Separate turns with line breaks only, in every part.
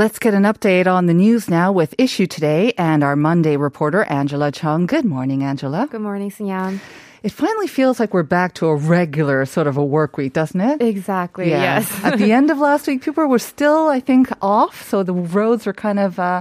Let's get an update on the news now with Issue Today and our Monday reporter, Angela Chung. Good morning, Angela.
Good morning, Sinyan.
It finally feels like we're back to a regular sort of a work week, doesn't it?
Exactly,
Yeah.
yes.
At the end of last week, people were still, I think, off, so the roads were kind of, uh,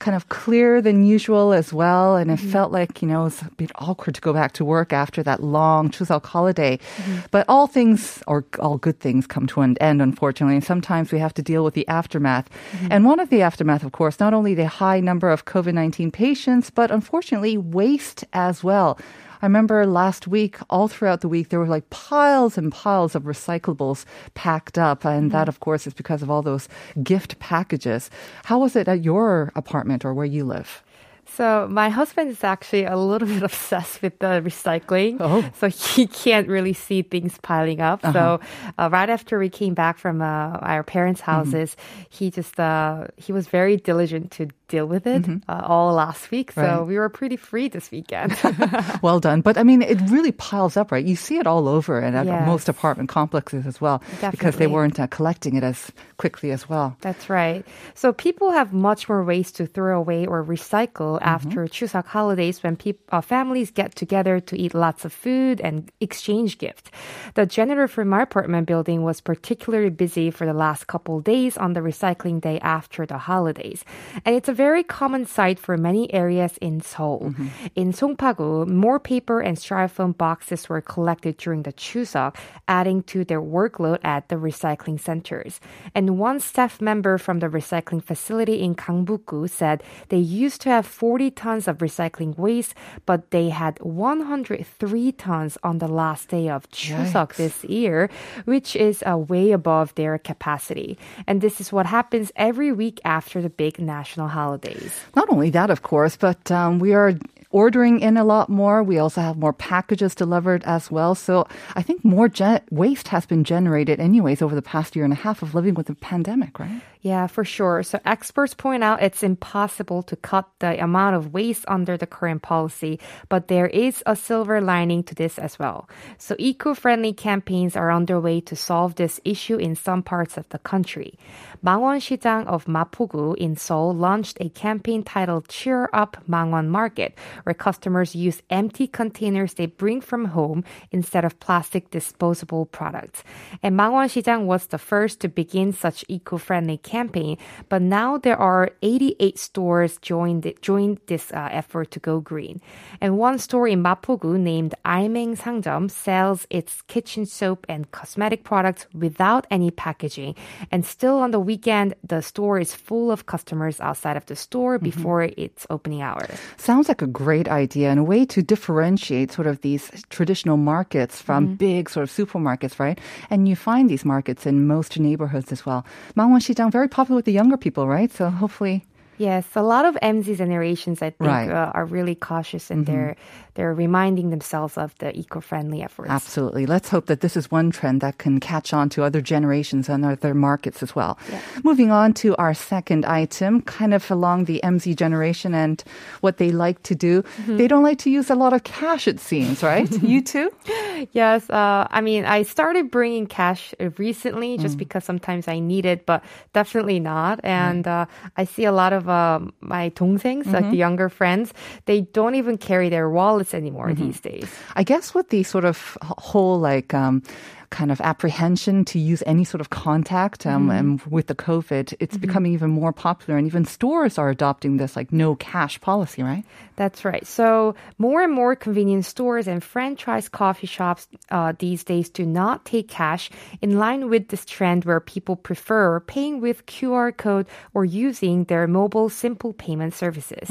kind of clearer than usual as well, and
Mm-hmm.
it felt like you know it was a bit awkward to go back to work after that long Chuseok holiday.
Mm-hmm.
But all things, or all good things, come to an end, unfortunately. And sometimes we have to deal with the aftermath.
Mm-hmm.
And one of the aftermath, of course, not only the high number of COVID nineteen patients, but unfortunately waste as well. I remember last week, all throughout the week, there were like piles and piles of recyclables packed up. And that, of course, is because of all those gift packages. How was it at your apartment or where you live?
So my husband is actually a little bit obsessed with the recycling.
Oh.
So he can't really see things piling up. So uh, right after we came back from uh, our parents' houses, he just uh, he was very diligent to deal with it uh, all last week. So
Right.
we were pretty free this weekend.
Well done. But I mean, it really piles up, right? You see it all over and at
Yes.
most apartment complexes as well because they weren't uh, collecting it as quickly as well.
That's right. So people have much more ways to throw away or recycle after Chuseok holidays when peop- uh, families get together to eat lots of food and exchange gifts. The janitor for my apartment building was particularly busy for the last couple days on the recycling day after the holidays. And it's a very common sight for many areas in Seoul. In Songpagu, more paper and styrofoam boxes were collected during the Chuseok, adding to their workload at the recycling centers. And one staff member from the recycling facility in Gangbuk-gu said they used to have 40 tons of recycling waste, but they had 103 tons on the last day of Chuseok
Yikes.
this year, which is uh, way above their capacity. And this is what happens every week after the big national holidays.
Not only that, of course, but um, we are ordering in a lot more. We also have more packages delivered as well. So I think more gen- waste has been generated, anyways, over the past year and a half of living with the pandemic, right?
Yeah, for sure. So experts point out it's impossible to cut the amount of waste under the current policy, but there is a silver lining to this as well. So eco-friendly campaigns are underway to solve this issue in some parts of the country. 망원시장 of Mapo-gu in Seoul launched a campaign titled Cheer Up Mangwon Market, where customers use empty containers they bring from home instead of plastic disposable products. And Mangwon Shijang was the first to begin such eco-friendly campaign, but now there are 88 stores joined joined this uh, effort to go green. And one store in Mapo-gu named Aimeng Sangjeom sells its kitchen soap and cosmetic products without any packaging and still on the weekend, the store is full of customers outside of the store mm-hmm. before its opening hours.
Sounds like a great idea and a way to differentiate sort of these traditional markets from mm-hmm. big sort of supermarkets, right? And you find these markets in most neighborhoods as well. Mangwon-시장, very popular with the younger people, right? So hopefully
Yes, a lot of MZ generations, I think,
Right.
uh, are really cautious and they're they're reminding themselves of the eco-friendly efforts.
Absolutely. Let's hope that this is one trend that can catch on to other generations and other markets as well. Moving on to our second item, kind of along the MZ generation and what they like to do. They don't like to use a lot of cash, it seems, right? you too?
Yes, uh, I mean, I started bringing cash uh, recently just
Mm.
because sometimes I need it, but definitely not. And uh, I see a lot of uh, my dongsengs, like
Mm-hmm.
the younger friends, they don't even carry their wallets anymore
Mm-hmm.
these days.
I guess with the sort of whole like um, kind of apprehension to use any sort of contact. Um, And with the COVID, it's becoming even more popular, and even stores are adopting this like no cash policy, right?
That's right. So more and more convenience stores and franchise coffee shops uh, these days do not take cash in line with this trend where people prefer paying with QR code or using their mobile simple payment services.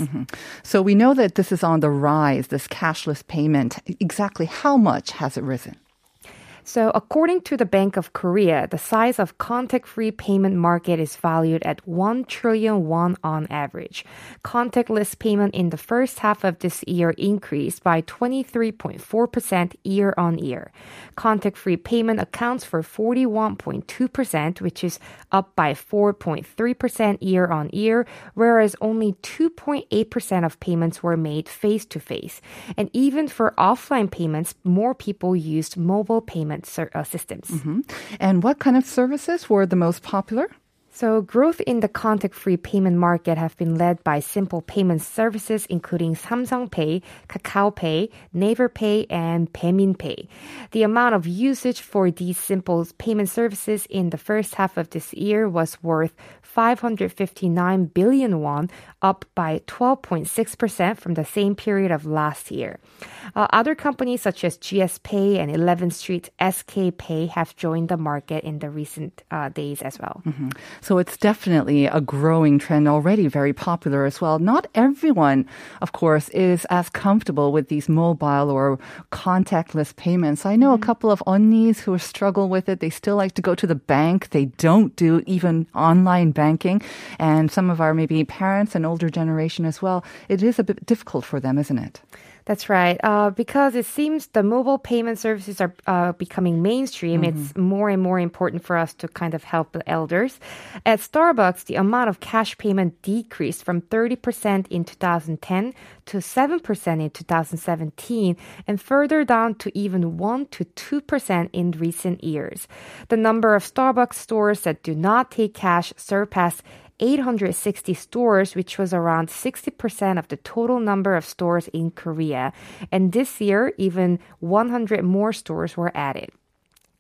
So we know that this is on the rise, this cashless payment. Exactly how much has it risen?
So, according to the Bank of Korea, the size of contact-free payment market is valued at 1 trillion won on average. Contactless payment in the first half of this year increased by 23.4% year on year. Contact-free payment accounts for 41.2%, which is up by 4.3% year on year, whereas only 2.8% of payments were made face to face. And even for offline payments, more people used mobile payment ser- uh, systems.
And what kind of services were the most popular?
So, growth in the contact-free payment market have been led by simple payment services including Samsung Pay, Kakao Pay, Naver Pay, and Baemin Pay. The amount of usage for these simple payment services in the first half of this year was worth 559 billion won, up by 12.6% from the same period of last year. Uh, other companies such as GS Pay and 11th Street SK Pay have joined the market in the recent uh, days as well.
So it's definitely a growing trend, already very popular as well. Not everyone, of course, is as comfortable with these mobile or contactless payments. I know a mm-hmm. couple of onnis who struggle with it. They still like to go to the bank. They don't do even online banking. And some of our maybe parents and older generation as well. It is a bit difficult for them, isn't it?
That's right. Uh, because it seems the mobile payment services are uh, becoming mainstream, it's more and more important for us to kind of help the elders. At Starbucks, the amount of cash payment decreased from 30% in 2010 to 7% in 2017 and further down to even 1 to 2% in recent years. The number of Starbucks stores that do not take cash surpassed 860 stores, which was around 60% of the total number of stores in Korea. And this year, even 100 more stores were added.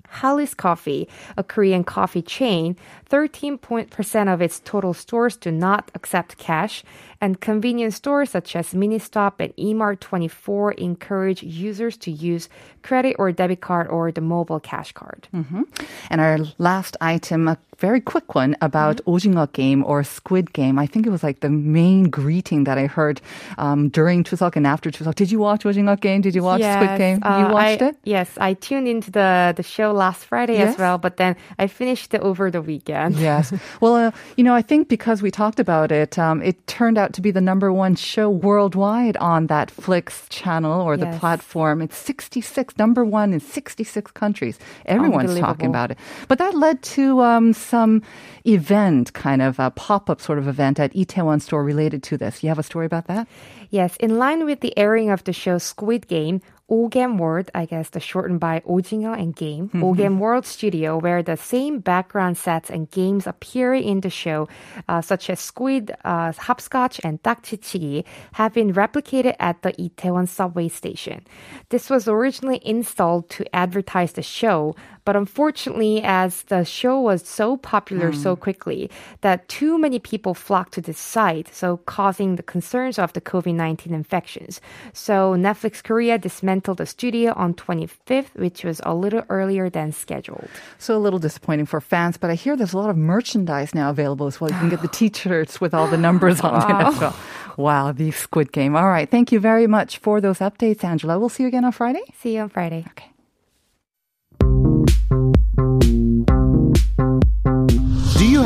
Hollys Coffee, a Korean coffee chain, 13% of its total stores do not accept cash, and convenience stores such as Ministop and Emart 24 encourage users to use credit or debit card or the mobile cash card.
And our last item, a very quick one about 오징어 game or Squid Game. I think it was like the main greeting that I heard um, during Chuseok and after Chuseok. Did you watch 오징어 game? Did you watch Squid Game?
uh,
you watched
I-
it?
Yes, I tuned into the, the show last Friday
Yes?
as well, but then I finished it over the weekend.
Yes. Well, uh, you know, I think because we talked about it, um, it turned out to be the number one show worldwide on Netflix channel or the
Yes.
platform. It's 66, number one in 66 countries. Everyone's talking about it. But that led to um, some event, kind of a pop up sort of event at Itaewon store related to this. You have a story about that?
Yes, in line with the airing of the show Squid Game, Ogam World, I guess the shortened by 오징어 and Game, Ogam World Studio, where the same background sets and games appear in the show, uh, such as Squid, uh, Hopscotch, and 딱지치기, have been replicated at the Itaewon subway station. This was originally installed to advertise the show, but unfortunately, as the show was so popular so hmm. quickly that too many people flocked to this site, so causing the concerns of the COVID 19 infections. So Netflix Korea dismantled the studio on 25th, which was a little earlier than scheduled.
So a little disappointing for fans, but I hear there's a lot of merchandise now available as well. You can get the t-shirts with all the numbers on it as well. Wow, the Squid Game. All right. Thank you very much for those updates, Angela. We'll see you again on Friday.
See you on Friday.
Okay.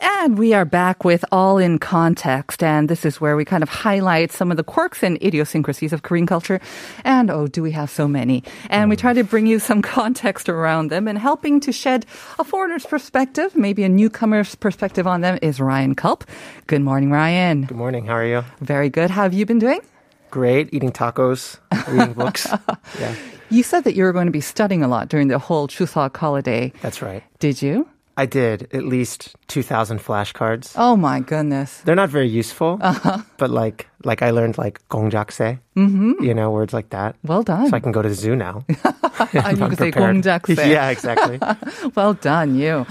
And we are back with All in Context. And this is where we kind of highlight some of the quirks and idiosyncrasies of Korean culture. And oh, do we have so many? And we mm. try to bring you some context around them and helping to shed a foreigner's perspective, maybe a newcomer's perspective on them is Ryan Culp. Good morning, Ryan.
Good morning. How are you?
Very good. How have you been doing?
Great. Eating tacos, reading books. Yeah,
You said that you were going to be studying a lot during the whole Chuseok holiday.
that's right.
Did you?
I did at least 2,000 flashcards.
Oh my goodness.
They're not very useful, uh-huh. but like like I learned like gongjakse, mm-hmm. you know, words like that.
Well done.
So I can go to the zoo now.
and you can say
yeah, exactly.
well done, you.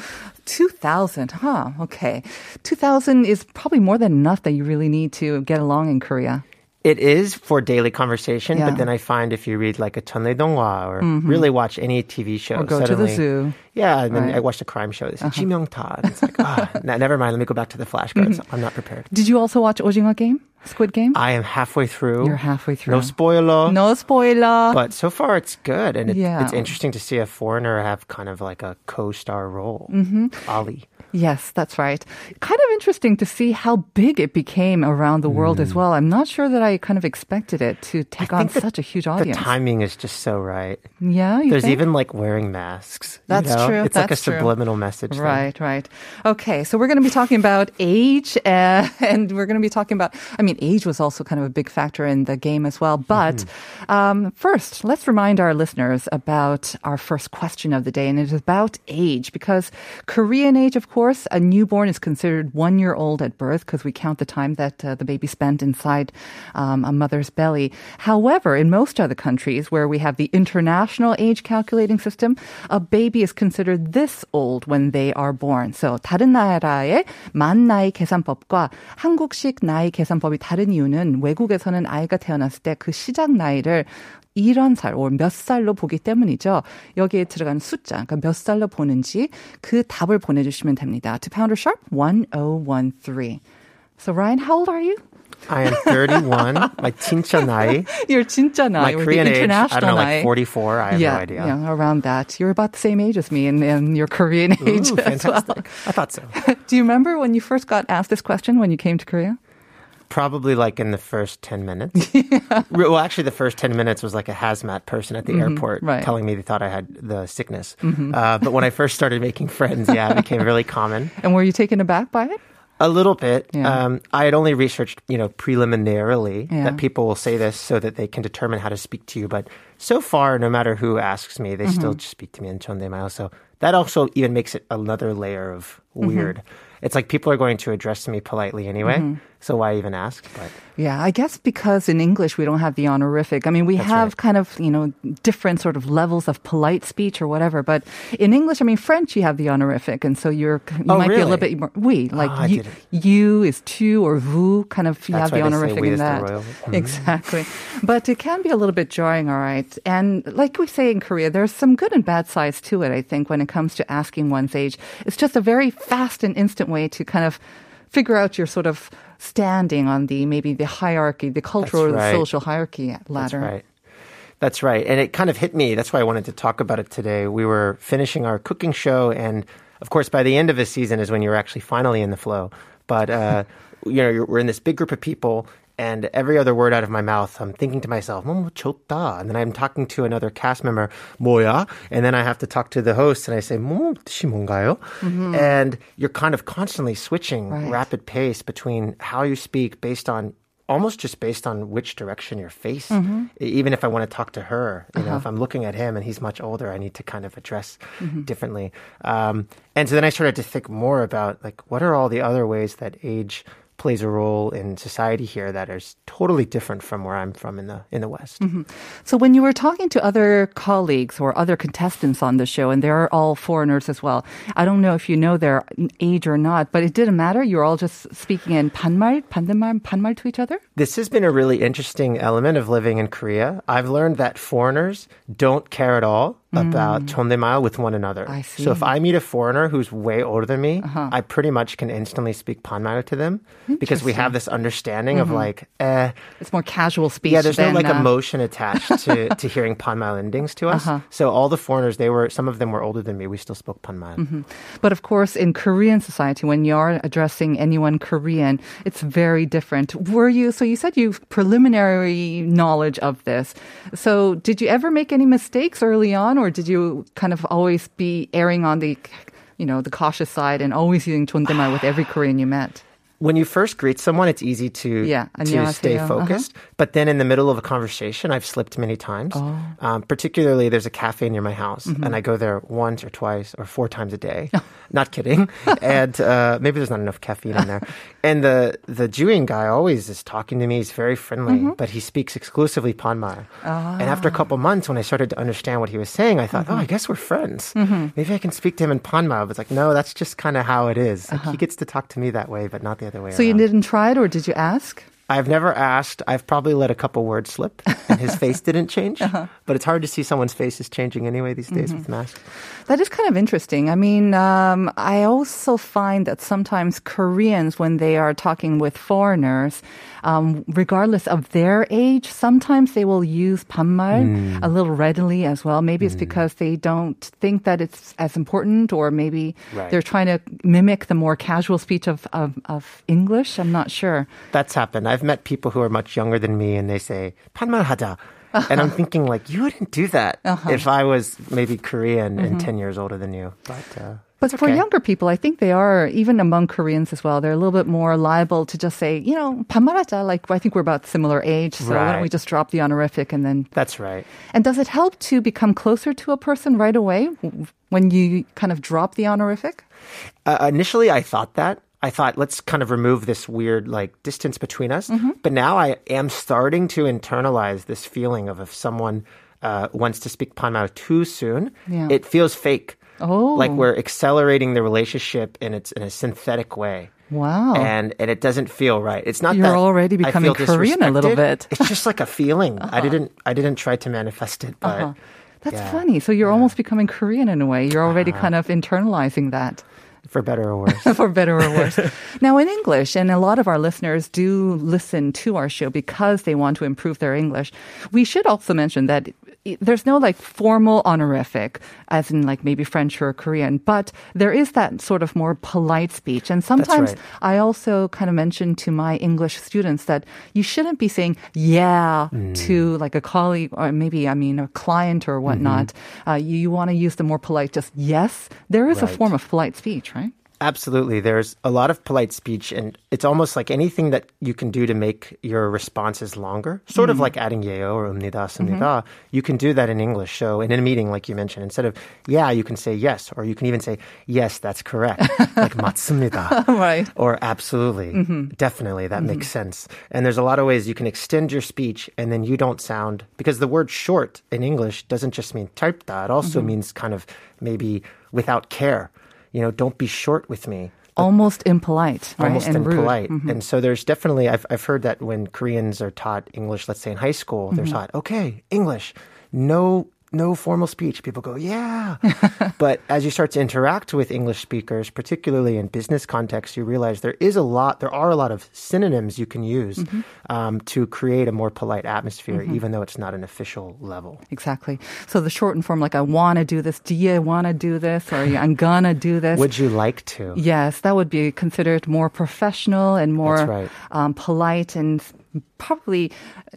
2000, huh? Okay. 2000 is probably more than enough that you really need to get along in Korea.
It is for daily conversation,
yeah.
but then I find if you read like a Chunle Donghwa or mm-hmm. really watch any TV show,
or go suddenly, to the zoo.
Yeah, and then
right.
I watched a crime show. It's uh-huh. Ta. It's like, ah, oh, never mind. Let me go back to the flashcards.
Mm-hmm.
I'm not prepared.
Did you also watch Ojima Game? Squid Game?
I am halfway through.
You're halfway through.
No spoiler.
No spoiler.
But so far, it's good, and it,
yeah.
it's interesting to see a foreigner have kind of like a co-star role. Mm-hmm. Ali.
Yes, that's right. Kind of interesting to see how big it became around the world mm. as well. I'm not sure that I kind of expected it to take on
the,
such a huge audience.
The timing is just so right.
Yeah,
there's
think?
even like wearing masks.
That's
know?
true.
It's like a
true.
subliminal message. thing.
Right, right. Okay, so we're going to be talking about age, uh, and we're going to be talking about. I mean, age was also kind of a big factor in the game as well. But um, first, let's remind our listeners about our first question of the day, and it is about age because Korean age, of course, a newborn is considered one year old at birth because we count the time that uh, the baby spent inside um, a mother's belly. However, in most other countries where we have the international age calculating system, a baby is considered this old when they are born. So 다른 나라의 만 나이 계산법과 한국식 나이 계산법이 다른 이유는 외국에서는 아이가 태어났을 때 그 시작 나이를 이런 살, 몇 살로 보기 때문이죠. 여기에 들어가는 숫자, 그러니까 몇 살로 보는지 그 답을 보내주시면 됩니다. To pounder sharp 1013. So Ryan, how old are you?
I am 31. my 진짜 나이.
You're 진짜
My
나이, or
Korean
the
age. I
international
don't know,
나이.
like 44. I have
yeah,
no idea.
yeah, around that. You're about the same age as me in, in your Korean age
Ooh,
as well.
fantastic. I thought so.
Do you remember when you first got asked this question when you came to Korea?
Probably like in the first 10 minutes. Well, actually, the first 10 minutes was like a hazmat person at the airport
Mm-hmm. right. Mm-hmm.
telling me they thought I had the sickness. Uh, but when I first started making friends, yeah, it became really common.
And were you taken aback by it?
A little bit.
Yeah.
Um, I had only researched, you know, preliminarily
Yeah.
that people will say this so that they can determine how to speak to you. But so far, no matter who asks me, they still
Mm-hmm.
just speak to me in Chondaemao. So that also even makes it another layer of weird. It's like people are going to address me politely anyway. So why even ask? But
Yeah, I guess because in English we don't have the honorific. I mean, we have
right.
kind of, you know, different sort of levels of polite speech or whatever. But in English, I mean, French, you have the honorific. And so you're, you
Oh,
might be a little bit more, oui, like
Ah, I
you, you is tu or vous, kind of, you have the
why they say
honorific in that.
royal. Mhm.
Exactly. But it can be a little bit jarring, all right. And like we say in Korea, there's some good and bad sides to it, I think, when it comes to asking one's age. It's just a very fast and instant way to kind of figure out your sort of standing on the maybe the hierarchy, the cultural or the social hierarchy ladder.
That's right. That's right. And it kind of hit me. That's why I wanted to talk about it today. We were finishing our cooking show. And of course, by the end of the season is when you're actually finally in the flow. But, uh, you know, we're in this big group of people and every other word out of my mouth, I'm thinking to myself, "Momochota," and then I'm talking to another cast member, "Moya," and then I have to talk to the host, and I say, "Momochi mongayo," mm-hmm. and you're kind of constantly switching
right.
rapid pace between how you speak based on almost just based on which direction your face. Mm-hmm. Even if I want to talk to her, you know, uh-huh. if I'm looking at him and he's much older, I need to kind of address mm-hmm. differently. Um, and so then I started to think more about like what are all the other ways that age plays a role in society here that is totally different from where I'm from in the in the West.
So when you were talking to other colleagues or other contestants on the show, and they're all foreigners as well, I don't know if you know their age or not, but it didn't matter. You're all just speaking in 반말, 반대말, 반말 to each other.
This has been a really interesting element of living in Korea. I've learned that foreigners don't care at all about 존댓말 with one another.
Mm. I see.
So if I meet a foreigner who's way older than me, I pretty much can instantly speak 반말 to them because we have this understanding of like, eh,
It's more casual speech.
yeah, there's no
than,
like
uh,
emotion attached to, to hearing 반말 endings to us. So all the foreigners, they were, some of them were older than me. We still spoke 반말.
But of course, in Korean society, when you're addressing anyone Korean, it's very different. Were you, so you said you've preliminary knowledge of this. So did you ever make any mistakes early on, or did you kind of always be erring on the, you know, the cautious side and always using 존댓말 with every Korean you met?
when you first greet someone, it's easy to
Yeah,
to stay
안녕하세요.
focused. But then in the middle of a conversation, I've slipped many times.
Oh.
Um, particularly, there's a cafe near my house,
Mm-hmm.
and I go there once or twice or four times a day. not kidding. and uh, maybe there's not enough caffeine in there. And the the Jewing guy always is talking to me. He's very friendly,
Mm-hmm.
but he speaks exclusively Panmar.
Ah.
And after a couple months, when I started to understand what he was saying, I thought,
Mm-hmm.
oh, I guess we're friends. Maybe I can speak to him in Panmar. But it's like, no, that's just kind of how it is. Like, He gets to talk to me that way, but not the other way.
So you didn't try it, or did you ask?
I've never asked. I've probably let a couple words slip, and his face didn't change.
Uh-huh.
But it's hard to see someone's face is changing anyway these days
Mm-hmm.
with masks.
That is kind of interesting. I mean, um, I also find that sometimes Koreans, when they are talking with foreigners, um, regardless of their age, sometimes they will use 반말 a little readily as well. Maybe it's because they don't think that it's as important, or maybe
Right.
they're trying to mimic the more casual speech of, of, of English. I'm not sure.
That's happened. I've met people who are much younger than me, and they say "판말 하자," and I'm thinking like, you wouldn't do that
Uh-huh.
if I was maybe Korean and ten years older than you. But uh,
Mm-hmm. but for younger people, I think they are, even among Koreans as well, they're a little bit more liable to just say, you know, pamarata, like I think we're about similar age, so right. why don't we just drop the honorific and then.
That's right.
And does it help to become closer to a person right away when you kind of drop the honorific?
Uh, initially, I thought that. I thought, let's kind of remove this weird like distance between us.
Mm-hmm.
But now I am starting to internalize this feeling of if someone uh, wants to speak Panmal too soon,
yeah.
it feels fake.
Oh.
Like we're accelerating the relationship and it's in a synthetic way.
Wow.
And and it doesn't feel right. It's not.
You're
that
already becoming Korean a little bit.
It's just like a feeling. I uh-huh. didn't I didn't try to manifest it, but uh-huh.
That's
yeah.
funny. So you're almost becoming Korean in a way. You're already kind of internalizing that.
for better or worse.
for better or worse. now, in English, and a lot of our listeners do listen to our show because they want to improve their English, we should also mention that there's no like formal honorific, as in like maybe French or Korean, but there is that sort of more polite speech. And sometimes
right.
I also kind of mention to my English students that you shouldn't be saying yeah
Mm.
to like a colleague or maybe, I mean, a client or whatnot. Uh, you, you want to use the more polite, just yes. There is a
Mm-hmm.
Form of polite speech, right?
Absolutely. There's a lot of polite speech, and it's almost like anything that you can do to make your responses longer, sort of like adding 예요 or umnida, 습니다. You can do that in English. So in a meeting, like you mentioned, instead of yeah, you can say yes, or you can even say yes, that's correct, like 맞습니다.
Right.
Or absolutely, definitely, that makes sense. And there's a lot of ways you can extend your speech, and then you don't sound because the word short in English doesn't just mean 짧다. It also means kind of maybe without care. You know, don't be short with me.
almost impolite, right?
Almost
and rude.
impolite. Mm-hmm. And so there's definitely, I've, I've heard that when Koreans are taught English, let's say in high school, they're taught, mm-hmm. okay, English, no, no formal speech. People go, yeah. but as you start to interact with English speakers, particularly in business context, you realize there is a lot, there are a lot of synonyms you can use um, to create a more polite atmosphere, even though it's not an official level.
Exactly. So the shortened form, like I want to do this, do you want to do this, or I'm gonna do this.
Would you like to?
Yes, that would be considered more professional and more
right.
um, polite and probably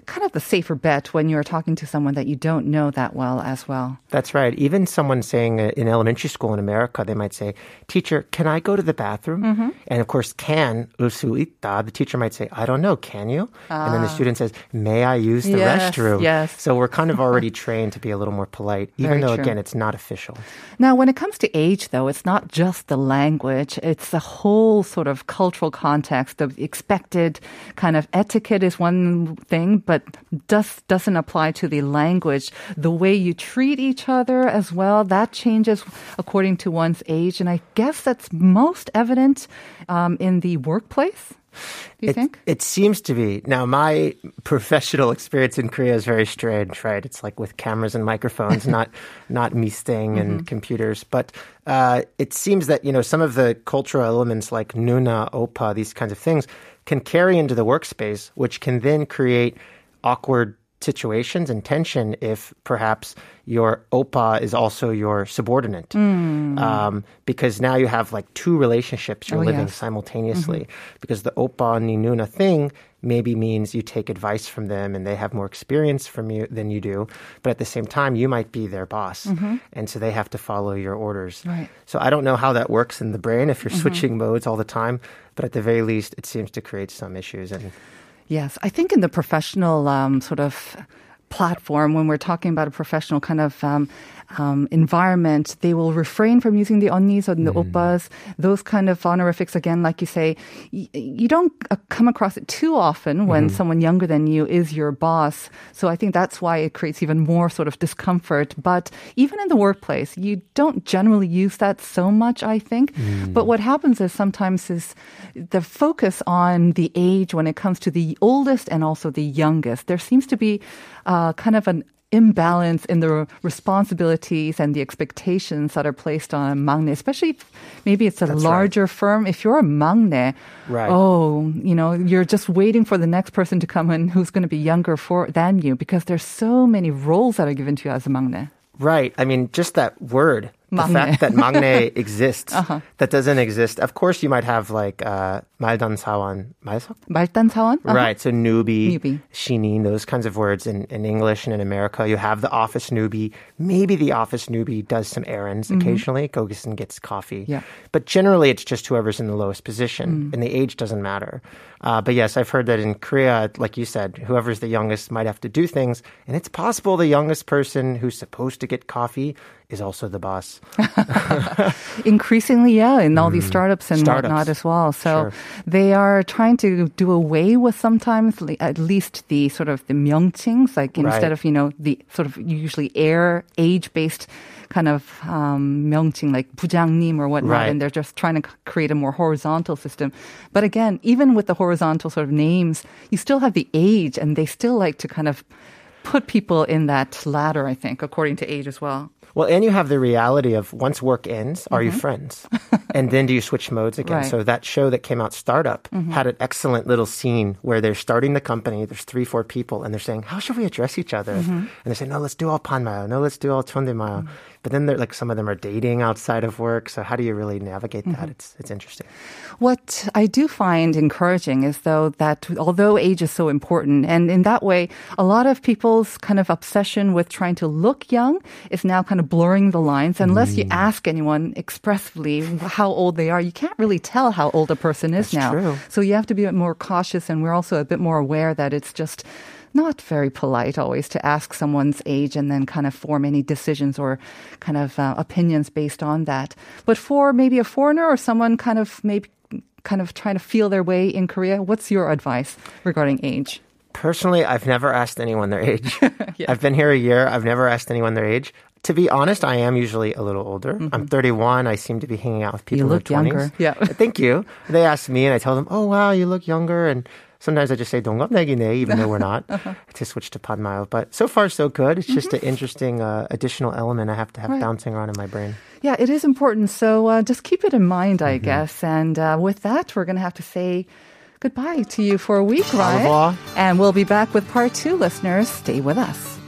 kind of the safer bet when you're talking to someone that you don't know that well as well.
That's right. Even someone saying uh, in elementary school in America, they might say, Teacher, can I go to the bathroom?
Mm-hmm.
And of course, can, the teacher might say, I don't know, can you? And then the ah. student says, May I use the
yes,
restroom?
Yes.
So we're kind of already trained to be a little more polite, even Very though,
true.
again, it's not official.
Now, when it comes to age, though, it's not just the language, it's the whole sort of cultural context, the expected kind of etiquette is one thing, but does, doesn't apply to the language. The way you treat each other as well, that changes according to one's age. And I guess that's most evident um, in the workplace. Do you
it,
think?
It seems to be. Now, my professional experience in Korea is very strange, right? It's like with cameras and microphones, not not me staying and
Mm-hmm.
computers. But uh, it seems that you know some of the cultural elements like nuna, opa, these kinds of things can carry into the workspace, which can then create awkward situations and tension if perhaps your opa is also your subordinate.
Mm.
Um, because now you have like two relationships you're
Oh,
living
yes.
simultaneously. Because the opa ni nuna thing maybe means you take advice from them and they have more experience from you than you do. But at the same time, you might be their boss. And so they have to follow your orders.
Right.
So I don't know how that works in the brain if you're switching modes all the time. But at the very least, it seems to create some issues. And
Yes, I think in the professional um, sort of platform, when we're talking about a professional kind of um, um, environment, they will refrain from using the onnis or the oppas, those kind of honorifics. Again, like you say, y- you don't uh, come across it too often when someone younger than you is your boss. So I think that's why it creates even more sort of discomfort. But even in the workplace, you don't generally use that so much, I think. But what happens is sometimes is the focus on the age when it comes to the oldest and also the youngest. There seems to be uh, Uh, kind of an imbalance in the responsibilities and the expectations that are placed on a maknae, especially if maybe it's a
That's right.
larger firm. If you're a maknae,
Right.
oh, you know, you're just waiting for the next person to come in who's going to be younger for than you because there's so many roles that are given to you as a maknae.
Right. I mean, just that word, the fact that maknae exists,
uh-huh.
that doesn't exist. Of course, you might have like uh, 말단 사원, Right, so newbie,
newbie,
those kinds of words in, in English and in America. You have the office newbie. Maybe the office newbie does some errands mm-hmm. occasionally, goes and gets coffee.
Yeah.
But generally, it's just whoever's in the lowest position, mm. and the age doesn't matter. Uh, but yes, I've heard that in Korea, like you said, whoever's the youngest might have to do things, and it's possible the youngest person who's supposed to get coffee is also the boss.
Increasingly, yeah, in all these startups and
Mm. Startups.
whatnot as well. So
Sure.
they are trying to do away with sometimes li- at least the sort of the myungchings, like instead
Right.
of, you know, the sort of usually air age-based kind of um, myungching like 부장님 or whatnot,
Right.
and they're just trying to c- create a more horizontal system. But again, even with the horizontal sort of names, you still have the age, and they still like to kind of put people in that ladder, I think, according to age as well.
Well, and you have the reality of once work ends, are you friends? and then do you switch modes again?
Mm-hmm. Right. Mm-hmm.
So that show that came out, Startup, had an excellent little scene where they're starting the company. There's three, four people, and they're saying, "How should we address each other?"
Mm-hmm.
And they say, "No, let's do all panmayo. No, let's do all chondemayo." But then they're like some of them are dating outside of work. So how do you really navigate that?
Mm-hmm.
It's it's interesting.
What I do find encouraging is though that although age is so important, and in that way, a lot of people's kind of obsession with trying to look young is now kind of blurring the lines. Unless you ask anyone expressly how old they are, you can't really tell how old a person is
That's
now.
true.
So you have to be a bit more cautious, and we're also a bit more aware that it's just not very polite always to ask someone's age and then kind of form any decisions or kind of uh, opinions based on that. But for maybe a foreigner or someone kind of maybe kind of trying to feel their way in Korea, what's your advice regarding age?
Personally, I've never asked anyone their age. I've been here a year. I've never asked anyone their age To be honest, I am usually a little older. I'm 31. I seem to be hanging out with people
Mm-hmm. You
in
look
their 20s.
younger. Yeah.
Thank you. They ask me, and I tell them, "Oh wow, you look younger." And sometimes I just say "동갑내기네," even though we're not,
Uh-huh.
to switch to padmayo. But so far, so good. It's just an interesting uh, additional element I have to have
Mm-hmm. Right.
bouncing around in my brain.
Yeah, it is important. So uh, just keep it in mind, I
Mm-hmm.
guess. And uh, with that, we're going to have to say goodbye to you for a week,
Au
right?
revoir.
And we'll be back with part two, listeners. Stay with us.